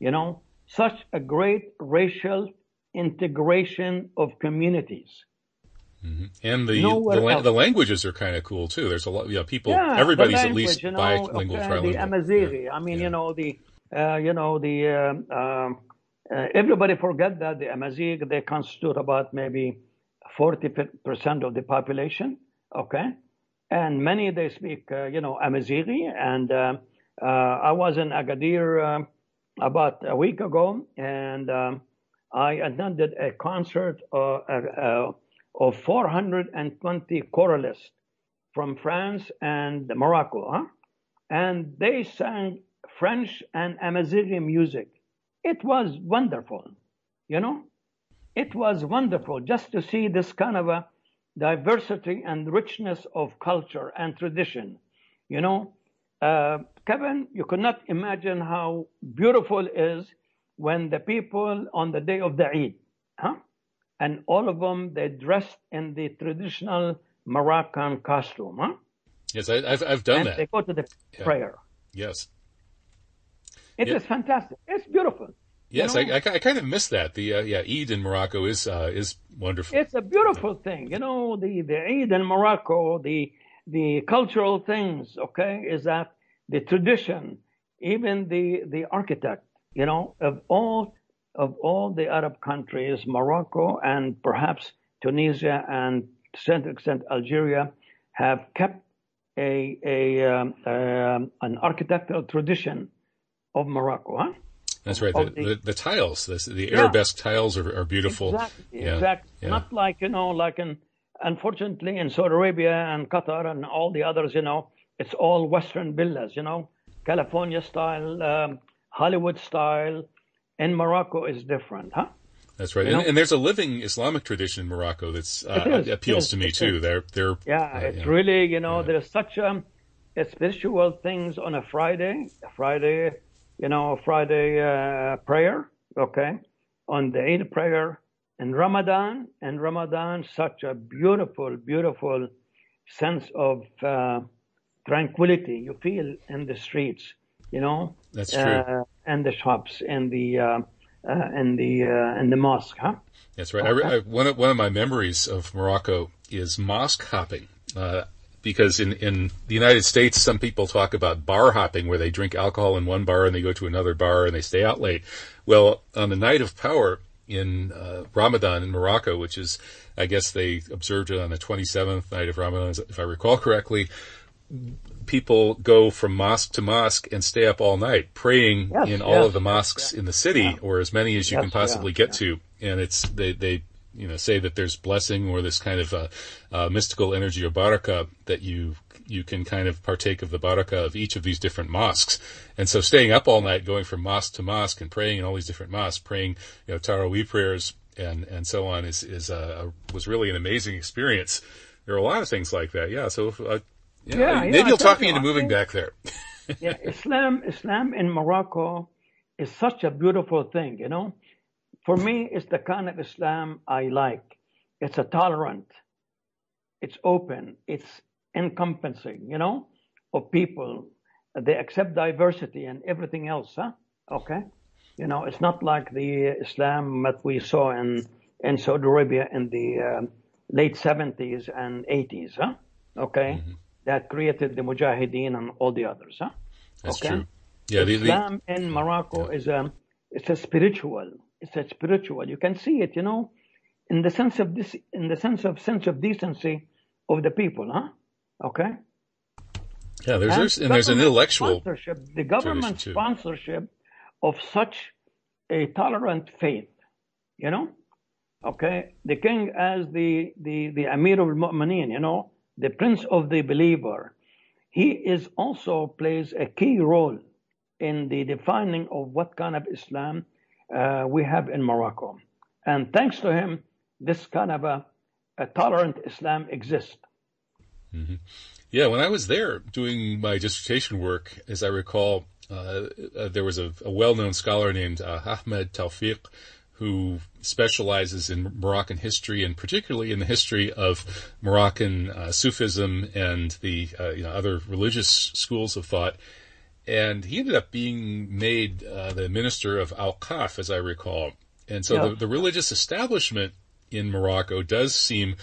You know, such a great racial integration of communities. Mm-hmm. And the the, the, languages are kind of cool too. There's a lot, you know, people. Yeah, everybody's language, at least you know, bilingual, okay, trilingual. The Amazighi. Yeah. I mean, yeah. you know the, uh, you know the. Uh, um, uh, everybody forget that the Amazigh they constitute about maybe 40 percent of the population. Okay, and many they speak, uh, you know, Amazighi. And uh, uh, I was in Agadir about a week ago, and um, I attended a concert of 420 choralists from France and Morocco, huh? and they sang French and Amazighi music. It was wonderful, you know. It was wonderful just to see this kind of a diversity and richness of culture and tradition. You know, uh, Kevin, you could not imagine how beautiful it is when the people on the day of the Eid, huh? And all of them they dressed in the traditional Moroccan costume. Huh? Yes, I, have I've done and that. They go to the yeah. prayer. Yes. It yeah. is fantastic. It's beautiful. Yes, you know? I, I, I, kind of miss that. The uh, yeah Eid in Morocco is uh, is wonderful. It's a beautiful thing. You know the the Eid in Morocco, the the cultural things, okay, is that the tradition, even the, the architect, you know, of all of all the Arab countries, Morocco and perhaps Tunisia and to some extent Algeria have kept a, a um, um, an architectural tradition of Morocco, huh? That's right. The, the, the, the, tiles, the, the yeah. arabesque tiles are, are beautiful. Exactly. Yeah. exactly. Yeah. Not like, you know, like in, unfortunately in Saudi Arabia and Qatar and all the others, you know, it's all Western villas, you know, California style, um, Hollywood style. In Morocco is different, huh? That's right, and, and, there's a living Islamic tradition in Morocco that's uh, appeals to me too. They're they're yeah, uh, it's really you know there's such a, a, spiritual things on a Friday, a Friday, you know, Friday uh, prayer, okay, on the Eid prayer and Ramadan, and Ramadan such a beautiful, beautiful sense of uh, tranquility you feel in the streets, you know, that's true, uh, and the shops and the uh, uh, in the uh, in the mosque, huh? That's right. Okay. I, I, one of one of my memories of Morocco is mosque hopping. Uh, because in, in the United States, some people talk about bar hopping, where they drink alcohol in one bar and they go to another bar and they stay out late. Well, on the night of power in uh, Ramadan in Morocco, which is, I guess they observed it on the 27th night of Ramadan, if I recall correctly, people go from mosque to mosque and stay up all night praying yes, in all yes, of the mosques yes, in the city or as many as you can possibly get to. And it's, they, they, you know, say that there's blessing or this kind of, uh, uh, mystical energy or baraka that you, you can kind of partake of the baraka of each of these different mosques. And so staying up all night, going from mosque to mosque and praying in all these different mosques, praying, you know, Taraweeh prayers and, and so on is, is, uh, was really an amazing experience. There are a lot of things like that. Yeah. So, uh, yeah, yeah maybe yeah, you'll talk me into moving back there. yeah, Islam, Islam in Morocco is such a beautiful thing. You know, for me, it's the kind of Islam I like. It's a tolerant, it's open, it's encompassing. You know, of people. They accept diversity and everything else. Huh? Okay. You know, it's not like the Islam that we saw in in Saudi Arabia in the uh, late 70s and 80s. Huh? Okay. Mm-hmm that created the Mujahideen and all the others. Huh? That's okay? true. Yeah, Islam the, in Morocco yeah. is a it's a spiritual. It's a spiritual. You can see it, you know, in the sense of this, in the sense of sense of decency of the people, huh? Okay. Yeah, there's and, there's, and there's an intellectual sponsorship. The government sponsorship of such a tolerant faith, you know. Okay, the king as the the the Amir of al-Mu'mineen, you know, the prince of the believer, he is also plays a key role in the defining of what kind of Islam uh, we have in Morocco. And thanks to him, this kind of a, a tolerant Islam exists. Mm-hmm. Yeah, when I was there doing my dissertation work, as I recall, uh, there was a, a, well-known scholar named uh, Ahmed Tawfiq who specializes in Moroccan history and particularly in the history of Moroccan uh, Sufism and the uh, you know other religious schools of thought. And he ended up being made uh, the minister of Awqaf, as I recall. And so yeah. the, the, religious establishment in Morocco does seem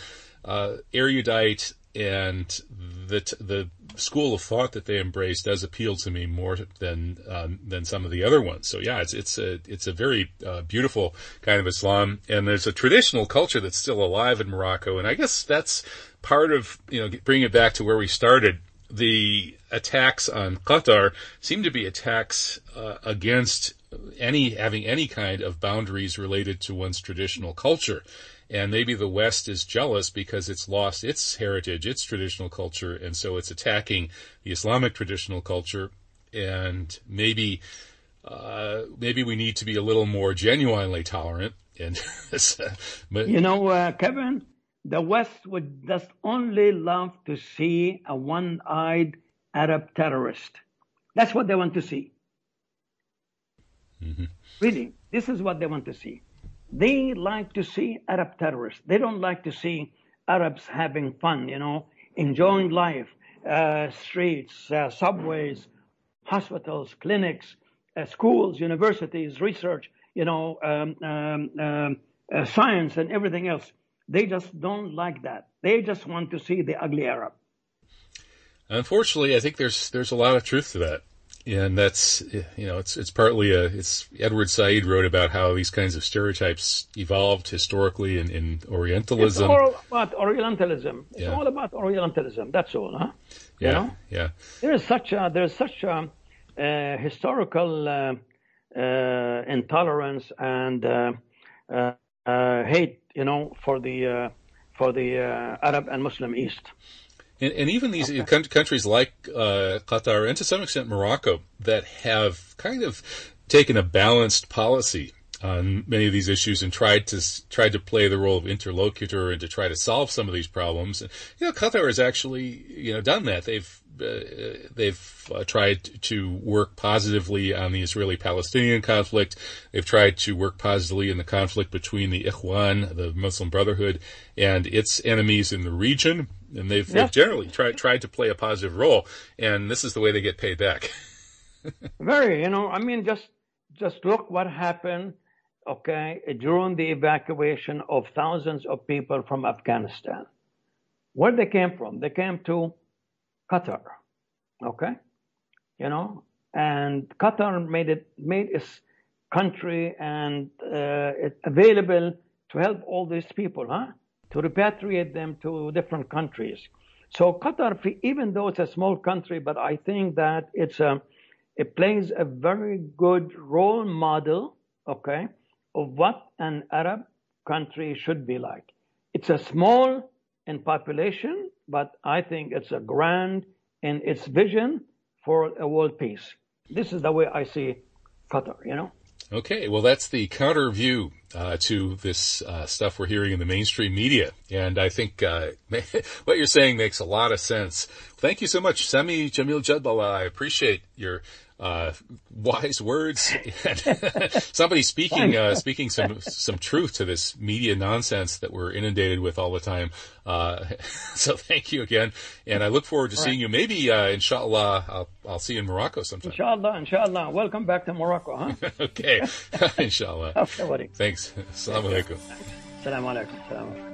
uh, erudite and the the school of thought that they embrace does appeal to me more than um, than some of the other ones. So yeah, it's it's a it's a very uh, beautiful kind of Islam, and there's a traditional culture that's still alive in Morocco, and I guess that's part of you know bringing it back to where we started. The attacks on Qatar seem to be attacks uh, against any having any kind of boundaries related to one's traditional culture. And maybe the West is jealous because it's lost its heritage, its traditional culture, and so it's attacking the Islamic traditional culture. And maybe, uh, maybe we need to be a little more genuinely tolerant. And but, you know, uh, Kevin, the West would just only love to see a one-eyed Arab terrorist. That's what they want to see. Mm-hmm. Really, this is what they want to see. They like to see Arab terrorists. They don't like to see Arabs having fun, you know, enjoying life, uh, streets, uh, subways, hospitals, clinics, uh, schools, universities, research, you know, um, um, um, uh, science and everything else. They just don't like that. They just want to see the ugly Arab. Unfortunately, I think there's there's a lot of truth to that, and that's you know it's it's partly a it's Edward Said wrote about how these kinds of stereotypes evolved historically in, in Orientalism. It's all about Orientalism. It's Yeah. all about Orientalism. That's all, huh? yeah, You know? yeah, There is such a there's such a uh, historical uh, uh, intolerance and uh, uh, uh, hate, you know, for the uh, for the uh, Arab and Muslim East. And, and even these coun- countries like uh, Qatar and to some extent Morocco that have kind of taken a balanced policy on many of these issues and tried to tried to play the role of interlocutor and to try to solve some of these problems. And, you know, Qatar has actually you know done that. They've they've uh, tried to work positively on the Israeli-Palestinian conflict. They've tried to work positively in the conflict between the Ikhwan, the Muslim Brotherhood, and its enemies in the region. And they've, Yeah. they've generally tried tried to play a positive role. And this is the way they get paid back. Very, you know, I mean, just just look what happened, okay, during the evacuation of thousands of people from Afghanistan. Where they came from? They came to Qatar, okay, you know, and Qatar made it made its country and uh, it available to help all these people, huh? To repatriate them to different countries. So Qatar, even though it's a small country, but I think that it's a it plays a very good role model, okay, of what an Arab country should be like. It's a small in population, but I think it's a grand in its vision for a world peace. This is the way I see Qatar, you know. Okay, well, that's the counter view uh, to this uh, stuff we're hearing in the mainstream media, and I think uh, what you're saying makes a lot of sense. Thank you so much, Sami Jamil Jadallah. I appreciate your uh, wise words. Somebody speaking uh, speaking some some truth to this media nonsense that we're inundated with all the time. Uh, so thank you again, and I look forward to seeing you. Maybe, uh, inshallah, I'll, I'll see you in Morocco sometime. Inshallah, inshallah. Welcome back to Morocco, huh? okay, inshallah. Okay, buddy. Thanks. Assalamu alaikum. Salam alaikum.